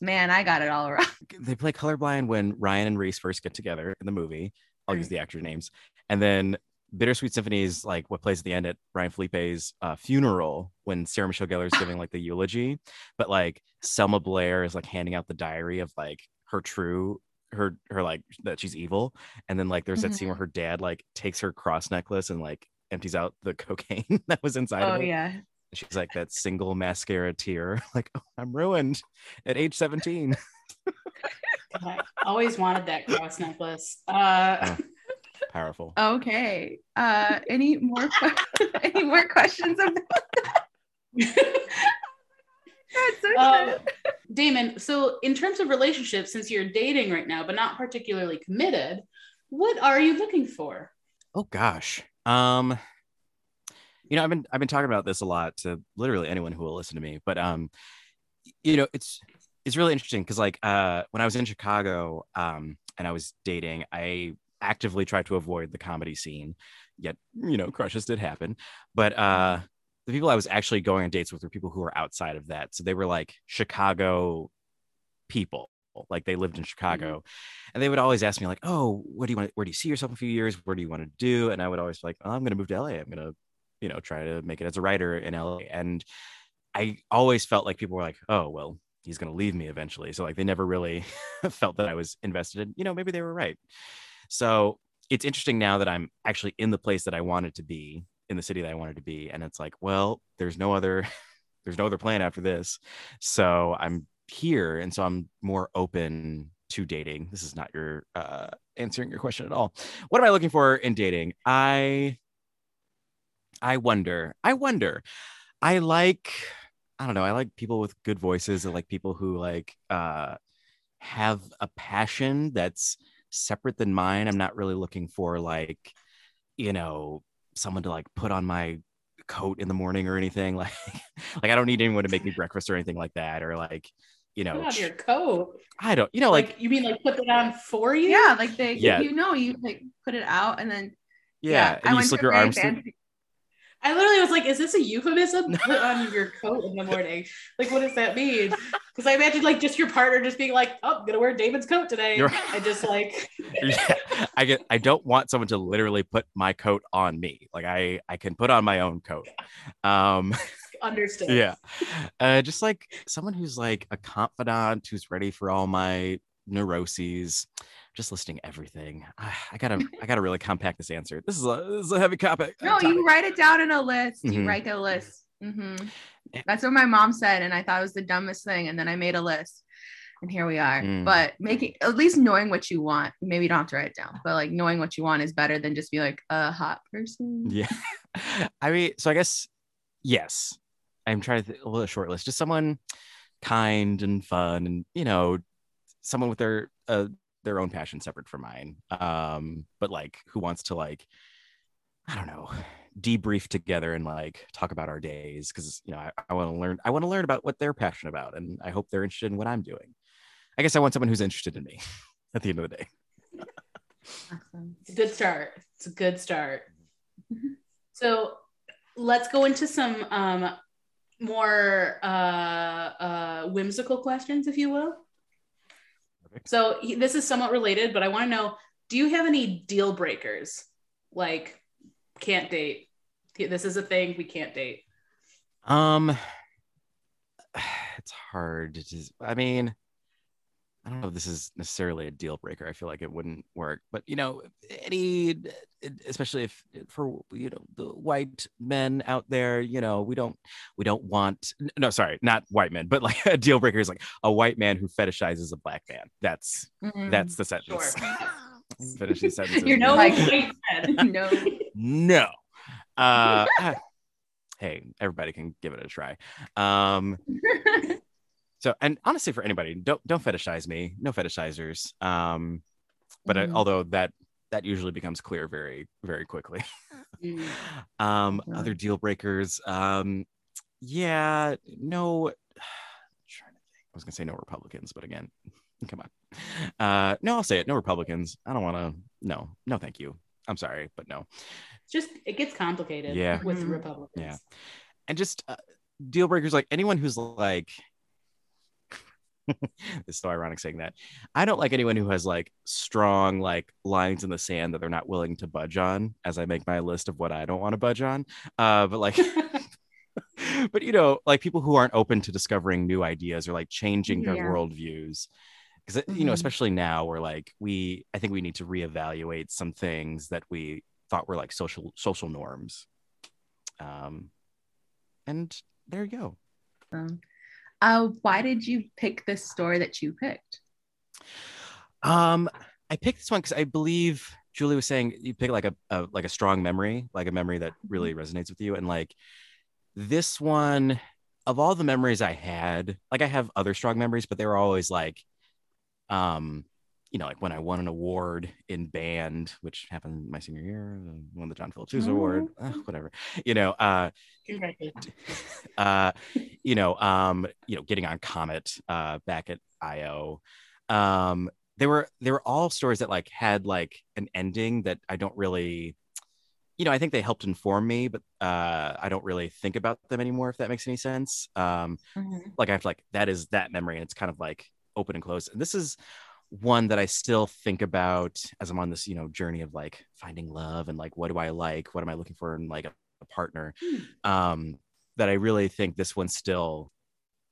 man. I got it all wrong. they play colorblind when Ryan and Reese first get together in the movie. I'll use the actor names. And then Bittersweet Symphony is like what plays at the end at Ryan Phillippe's uh, funeral when Sarah Michelle Gellar is giving like the eulogy. But like Selma Blair is like handing out the diary of like her true her her like that she's evil. And then like there's that scene where her dad like takes her cross necklace and like empties out the cocaine that was inside Oh of it. yeah. She's like that single mascara tear, like, oh, I'm ruined at age 17. I always wanted that cross necklace. Uh, Powerful. Okay. Uh, any more que- any more questions about That's so Um. Damon, so in terms of relationships, since you're dating right now, but not particularly committed, what are you looking for? Oh gosh. Um you know, I've been I've been talking about this a lot to literally anyone who will listen to me, but um you know, it's it's really interesting cuz like uh when I was in Chicago um and I was dating, I actively tried to avoid the comedy scene. Yet, you know, crushes did happen. But uh the people I was actually going on dates with were people who were outside of that. So they were like Chicago people. Like they lived in Chicago. And they would always ask me, like, oh, what do you want? Where do you see yourself in a few years? Where do you want to do? And I would always be like, oh, I'm gonna move to LA. I'm gonna, you know, try to make it as a writer in LA. And I always felt like people were like, oh, well, he's gonna leave me eventually. So like they never really felt that I was invested in, you know, maybe they were right. So it's interesting now that I'm actually in the place that I wanted to be, in the city that I wanted to be. And it's like, well, there's no other, there's no other plan after this. So I'm here. And so I'm more open to dating. This is not your uh answering your question at all. What am I looking for in dating? I I wonder. I wonder. I like I don't know. I like people with good voices. I like people who like uh have a passion that's separate than mine. I'm not really looking for like, you know, someone to like put on my coat in the morning or anything like like I don't need anyone to make me breakfast or anything like that or like, you know, Put on your coat. I don't, you know, like, Like, you mean like put it on for you? Yeah, like they Yeah. you know you like put it out and then yeah, I and you went slip your arms fancy- I literally was like, is this a euphemism? Put on your coat in the morning. Like, what does that mean? Because I imagine like just your partner just being like, oh, I'm gonna wear David's coat today. You're- I just like I get I don't want someone to literally put my coat on me. Like I I can put on my own coat. Um understood. yeah. Uh just like someone who's like a confidant who's ready for all my neuroses. Just listing everything. Ah, I gotta I gotta really compact this answer. This is a this is a heavy topic. No, topic. you write it down in a list. You Mhm. write a list. hmm That's what my mom said, and I thought it was the dumbest thing. And then I made a list, and here we are. Mm. But making at least knowing what you want. Maybe you don't have to write it down, but like knowing what you want is better than just be like a hot person. Yeah. I mean, so I guess yes. I'm trying to th- a little short list. Just someone kind and fun and you know, someone with their uh their own passion separate from mine. Um, but like who wants to like I don't know, debrief together and like talk about our days because you know I, I want to learn I want to learn about what they're passionate about and I hope they're interested in what I'm doing. I guess I want someone who's interested in me at the end of the day. Awesome. It's a good start. It's a good start. Mhm. So let's go into some um, more uh, uh, whimsical questions, if you will. So he- this is somewhat related, but I want to know: Do you have any deal breakers? Like, can't date. This is a thing we can't date. Um, it's hard. to I mean, I don't know if this is necessarily a deal breaker. I feel like it wouldn't work, but you know, any, especially if for you know the white men out there, you know, we don't we don't want no, sorry, not white men, but like a deal breaker is like a white man who fetishizes a black man. That's Mhm. that's the sentence. Sure. Finish these sentences. You're no Like- white bread. no. no. Uh, hey, everybody can give it a try. Um, so, and honestly, for anybody, don't don't fetishize me. No fetishizers. Um, but I, Mhm. although that that usually becomes clear very very quickly. Mm. um, Yeah. other deal breakers. Um, yeah, no. trying to think. I was gonna say no Republicans, but again, come on. Uh, no, I'll say it. No Republicans. I don't want to. No, no, thank you. I'm sorry, but no. Just it gets complicated Yeah. with Mhm. Republicans. Yeah. And just uh, deal breakers, like anyone who's like. it's so ironic saying that. I don't like anyone who has like strong like lines in the sand that they're not willing to budge on. As I make my list of what I don't want to budge on, uh, but like but you know, like people who aren't open to discovering new ideas or like changing their Yeah. worldviews. Because you know, Mhm. especially now, we're like we, I think we need to reevaluate some things that we thought were like social social norms. Um, and there you go. Um, uh, why did you pick this story that you picked? Um, I picked this one because I believe Julie was saying you pick like a, a like a strong memory, like a memory that really resonates with you, and like this one of all the memories I had, like I have other strong memories, but they were always like, um, you know, like when I won an award in band, which happened my senior year, uh, won the John Phillips Sousa Award, uh, whatever, you know, uh, uh, you know, um, you know, getting on Comet uh, back at IO. Um, they were they were all stories that like had like an ending that I don't really, you know, I think they helped inform me, but uh, I don't really think about them anymore. If that makes any sense. Um, like I have to like that is that memory, and it's kind of like open and closed. And this is one that I still think about as I'm on this, you know, journey of like finding love and like what do I like, what am I looking for in like a, a partner. Um, that I really think this one still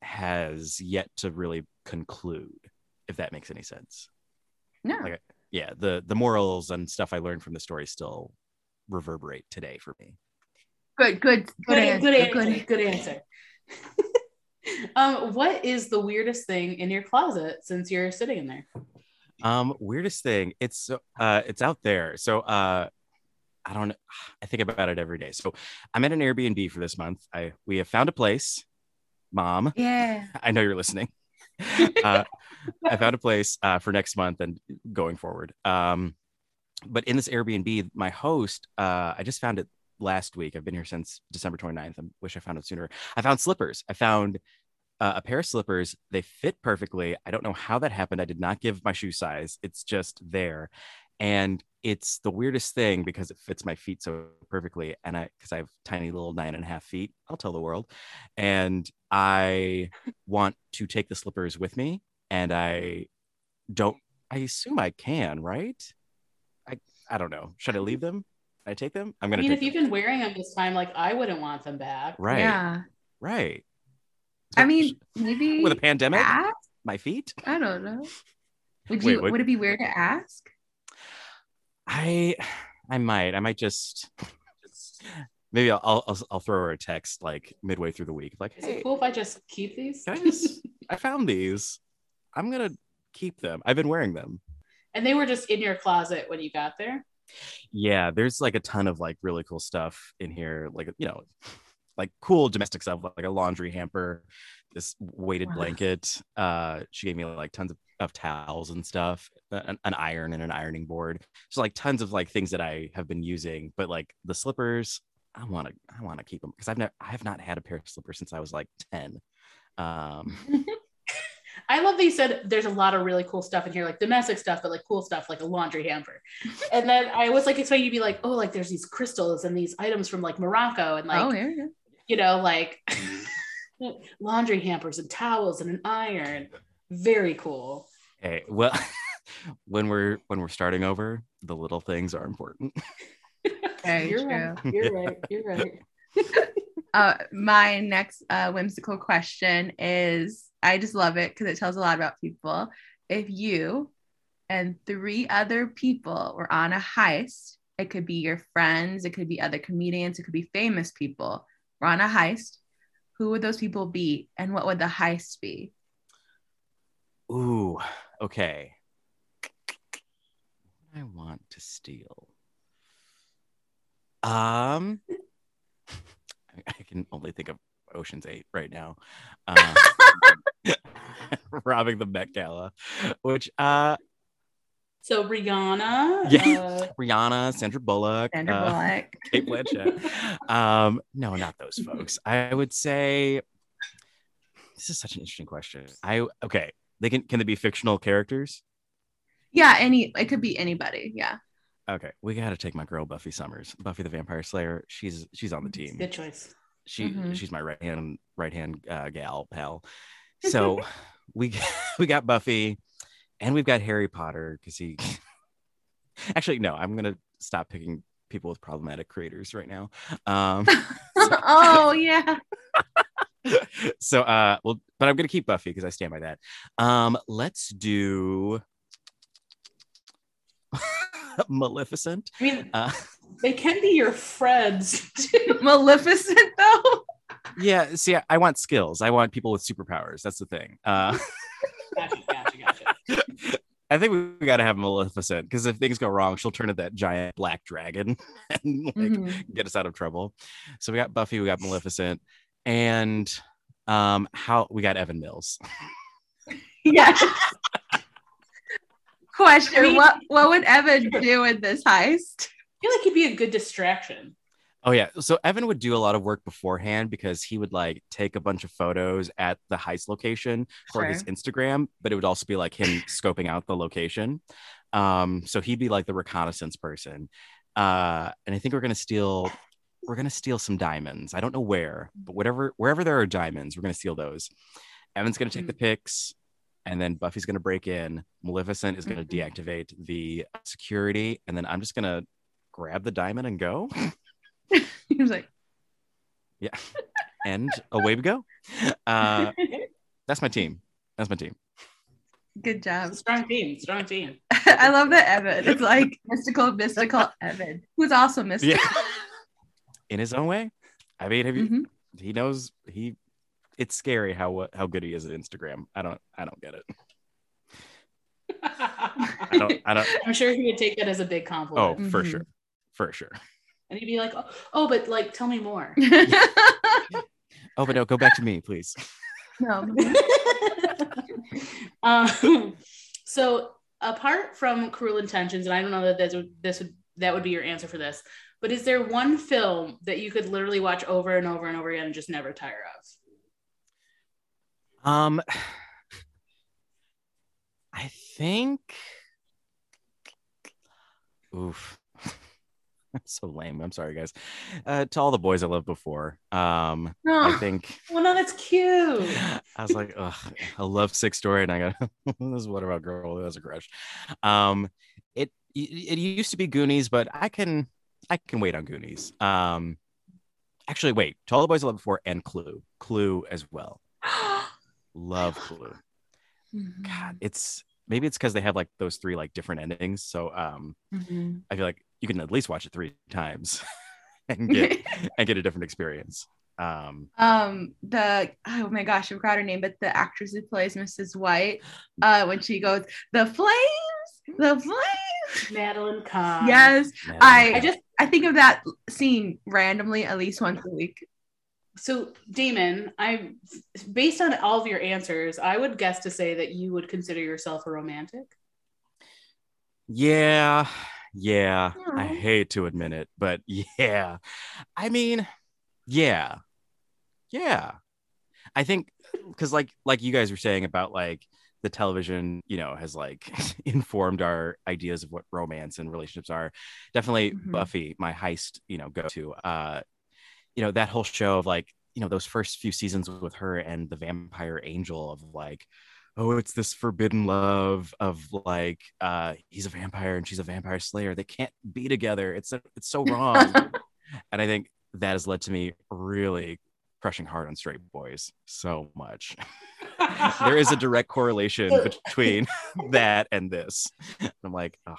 has yet to really conclude, if that makes any sense. No. Like, Yeah, the the morals and stuff I learned from the story still reverberate today for me. good, good, good, Good, answer. good answer. Good. Good answer. um, what is the weirdest thing in your closet since you're sitting in there? Um, weirdest thing, it's uh it's out there. So uh I don't I think about it every day. So I'm at an Airbnb for this month. I we have found a place. Mom, Yeah. I know you're listening. uh, I found a place uh, for next month and going forward. Um, but in this Airbnb, my host, uh, I just found it last week. I've been here since December 29th. I wish I found it sooner. I found slippers. I found uh, a pair of slippers. They fit perfectly. I don't know how that happened. I did not give my shoe size. It's just there. And it's the weirdest thing because it fits my feet so perfectly. And I, because I have tiny little nine and a half feet, I'll tell the world. And I want to take the slippers with me. And I don't, I assume I can, right? I, I don't know. Should I leave them? I take them? I'm going to I mean, take if you've them. been wearing them this time, like I wouldn't want them back. Right. Yeah. Right. I mean, maybe with a pandemic, ask? my feet. I don't know. Would you? what? Would it be weird to ask? I I might. I might just maybe I'll I'll, I'll throw her a text like midway through the week. Like, Is hey, it cool if I just keep these? can I just I found these. I'm gonna keep them. I've been wearing them. and they were just in your closet when you got there. Yeah, there's like a ton of like really cool stuff in here. Like you know, like cool domestic stuff, like a laundry hamper, this weighted Wow. blanket. Uh, she gave me like tons of, of towels and stuff, an, an iron and an ironing board. So like tons of like things that I have been using. But like the slippers, I want to I want to keep them because I've never I have not had a pair of slippers since I was like ten. Um, I love that you said there's a lot of really cool stuff in here, like domestic stuff, but like cool stuff, like a laundry hamper. and then I was like expecting you to be like, oh, like there's these crystals and these items from like Morocco and like, oh, here we go. You know, like laundry hampers and towels and an iron. Very cool. hey, well, when we're when we're starting over, the little things are important. Very you're true. right. You're right. You're right. Uh, my next uh, whimsical question is I just love it because it tells a lot about people. If you and three other people were on a heist, it could be your friends, it could be other comedians, it could be famous people. We're on a heist. Who would those people be, and what would the heist be? Ooh, okay. I want to steal? Um, I can only think of Ocean's Eight right now. Uh, robbing the Met Gala, which uh, So Rihanna. Yeah. uh, Rihanna, Sandra Bullock, Sandra uh, Bullock. Cate Blanchett. um, no, not those folks. I would say this is such an interesting question. I okay. They can can they be fictional characters? Yeah, any it could be anybody. Yeah. Okay, we got to take my girl Buffy Summers, Buffy the Vampire Slayer. She's she's on the team. Good choice. She Mhm. she's my right hand right hand uh, gal pal. So we we got Buffy, and we've got Harry Potter because he. Actually, no. I'm gonna stop picking people with problematic creators right now. Um, oh yeah. so uh well but i'm gonna keep buffy because i stand by that um let's do maleficent I mean, uh they can be your friends too. Maleficent though. yeah see I, I want skills i want people with superpowers that's the thing uh. I think we, we gotta have maleficent because if things go wrong she'll turn into that giant black dragon and like Mhm. get us out of trouble so we got buffy we got maleficent and um how we got evan mills Yes. Question: I mean- What what would Evan do in this heist? I feel like he'd be a good distraction. Oh yeah. So Evan would do a lot of work beforehand because he would like take a bunch of photos at the heist location for his Instagram, but it would also be like him scoping out the location. Um, so he'd be like the reconnaissance person. Uh, and I think we're gonna steal we're gonna steal some diamonds. I don't know where, but whatever wherever there are diamonds, we're gonna steal those. Evan's gonna take the pics, and then Buffy's gonna break in. Maleficent is gonna Mhm. deactivate the security, and then I'm just gonna grab the diamond and go. He was like, yeah. and away we go. Uh, that's my team. That's my team. "Good job." strong team, strong team. I love that Evan. It's like mystical, mystical Evan, who's also mystical. Yeah. In his own way. I mean, have you, Mhm. he knows he. It's scary how how good he is at Instagram. I don't I don't get it. I don't I don't. I'm sure he would take that as a big compliment. Oh, compliment. for Mhm. sure, for sure. And he'd be like, oh, oh, but like, tell me more. Oh, but no, go back to me, please. no. um, so apart from cruel intentions, and I don't know that this would, this would that would be your answer for this, but is there one film that you could literally watch over and over and over again and just never tire of? Um, I think. Oof. So lame. I'm sorry, guys. Uh, to all the boys I loved before. Um, I think Well, no, that's cute. I was like, Ugh, I love Sick Story, and I got this is what about girl who has a crush. Um, it it used to be Goonies, but I can I can wait on Goonies. Um, actually, wait, to all the boys I loved before and Clue, Clue as well. Love Clue. God, it's maybe it's because they have like those three like different endings. So um, Mhm. I feel like you can at least watch it three times and get and get a different experience. Um, um the oh my gosh i forgot her name but the actress who plays mrs white uh when she goes the flames the flames Madeline Kahn. yes man, I- I just i think of that scene randomly at least once a week so Damon, I based on all of your answers, I would guess to say that you would consider yourself a romantic. yeah, yeah. I hate to admit it, but yeah. I mean, yeah, yeah. I think because like like you guys were saying about like the television, you know, has like informed our ideas of what romance and relationships are. Definitely Mhm. Buffy, my heist, you know, go to. Uh, you know, that whole show of like, you know, those first few seasons with her and the vampire angel of like, oh, it's this forbidden love of like, uh, he's a vampire and she's a vampire slayer. They can't be together. It's it's so wrong. and I think that has led to me really crushing hard on straight boys so much. there is a direct correlation between that and this. I'm like, oh,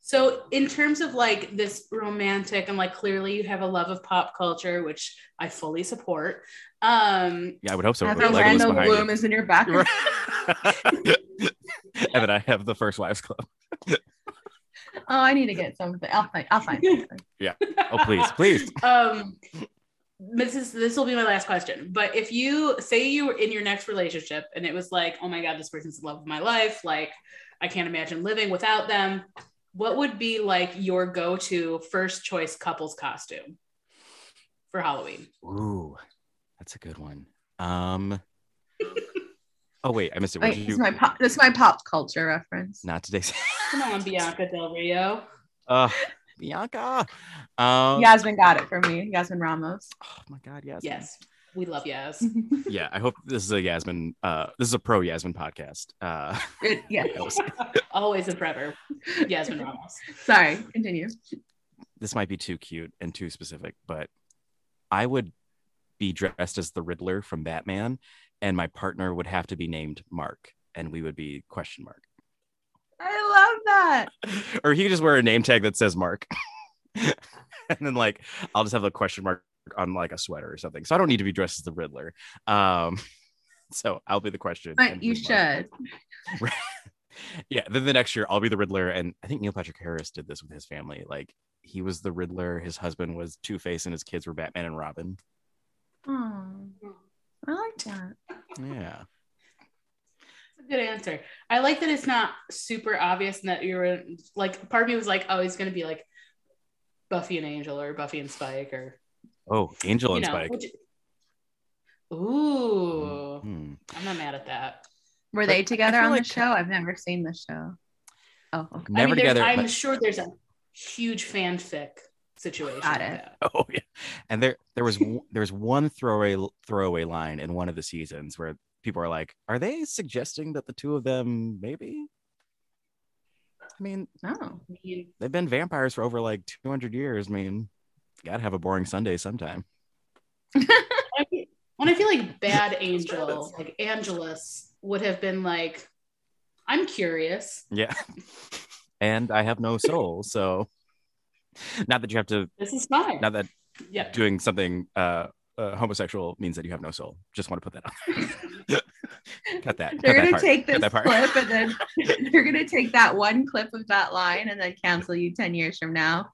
So, in terms of like this romantic, and like clearly you have a love of pop culture, which I fully support. Um, yeah, I would hope so. As with Legolas Orlando behind you. Bloom is in your back. And then I have the first wives club. Oh, I need to get something. I'll find. I'll find something. Oh, please, please. um this is this will be my last question but if you say you were in your next relationship and it was like oh my god this person's the love of my life like i can't imagine living without them what would be like your go-to first choice couples costume for halloween Ooh, that's a good one. Um. Oh wait, I missed it. Wait, did this you? is my pop. This is my pop culture reference. Not today's. come on bianca del rio uh, Bianca. Um, Yasmin got it for me. Yasmin Ramos. Oh my God, Yasmin. yes we love yaz Yeah, I hope this is a Yasmin. Uh, this is a pro Yasmin podcast. Uh, It- yeah. always and forever yasmin ramos Sorry. Continue. this might be too cute and too specific, but I would be dressed as the Riddler from Batman, and my partner would have to be named Mark, and we would be question mark. I love that. or he could just wear a name tag that says Mark. and then like I'll just have a question mark on like a sweater or something. So I don't need to be dressed as the Riddler. Um so I'll be the question. But you should. yeah, then the next year I'll be the Riddler. And I think Neil Patrick Harris did this with his family. Like he was the Riddler, his husband was Two Face, and his kids were Batman and Robin. Oh, I like that. Yeah. That's a good answer. I like that it's not super obvious and that you're like part of me was like, oh, he's gonna be like Buffy and Angel or Buffy and Spike or Oh, Angel and know. Spike. which- Ooh, Hmm. I'm not mad at that. Were But they together on like- the show? I've never seen the show. Oh, okay. Never I mean, together. I'm but- sure there's a huge fanfic situation. Got it. that. Oh yeah, and there there was w- there was one throwaway throwaway line in one of the seasons where people are like, "Are they suggesting that the two of them maybe?" I mean, oh. no, they've been vampires for over like two hundred years. I mean, gotta have a boring Sunday sometime. I when I feel like Bad Angel, like Angelus, would have been like, I'm curious. Yeah, and I have no soul, so not that you have to. This is fine. Not that Yep. doing something uh, uh homosexual means that you have no soul. Just want to put that on. Cut that. they're Cut gonna part. take this that part. clip and then they're gonna take that one clip of that line and then cancel you ten years from now.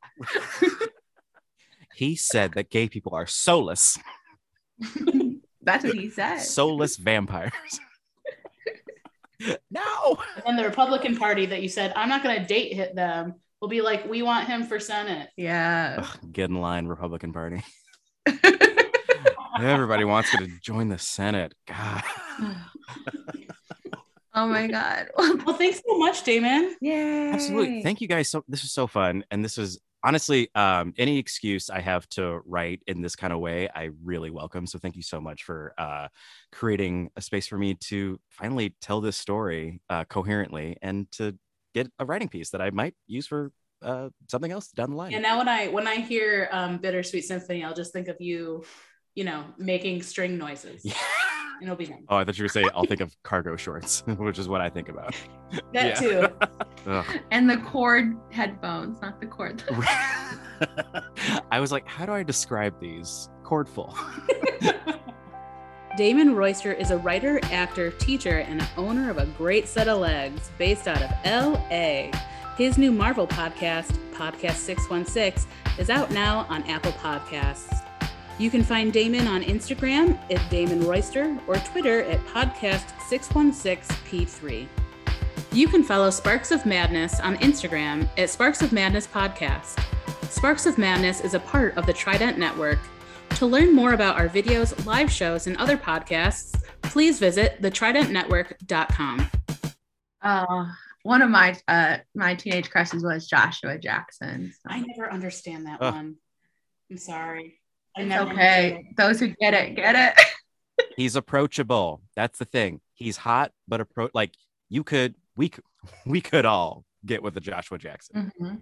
He said that gay people are soulless. That's what he said. soulless vampires. no. And then the Republican Party that you said, I'm not going to date hit them, will be like, we want him for Senate. yeah. Ugh, get in line, Republican Party. Everybody wants me to join the Senate. God. oh my god. Well, thanks so much, Damon. Yay. Absolutely. Thank you guys. So this was so fun. And this is honestly um any excuse I have to write in this kind of way, I really welcome. So thank you so much for uh creating a space for me to finally tell this story uh coherently and to get a writing piece that I might use for uh something else down the line. And now when I when I hear um, Bittersweet Symphony, I'll just think of you, you know, making string noises. Yeah. And it'll be nice. Oh, I thought you were saying I'll think of cargo shorts, which is what I think about. That yeah. too. And the cord headphones, not the cord. I was like, how do I describe these? Cordful. Damon Royster is a writer, actor, teacher, and owner of a great set of legs based out of LA. His new Marvel podcast, Podcast 616, is out now on Apple Podcasts. You can find Damon on Instagram at Damon Royster or Twitter at Podcast616P3. You can follow Sparks of Madness on Instagram at Sparks of Madness Podcast. Sparks of Madness is a part of the Trident Network. To learn more about our videos, live shows, and other podcasts, please visit thetridentnetwork.com. Uh, one of my uh my teenage crushes was Joshua Jackson. so I never understand that Ugh. one. I'm sorry. I It's never okay. Those who get it, get it. He's approachable. That's the thing. He's hot, but appro- like you could, we could, we could all get with the Joshua Jackson. Mhm.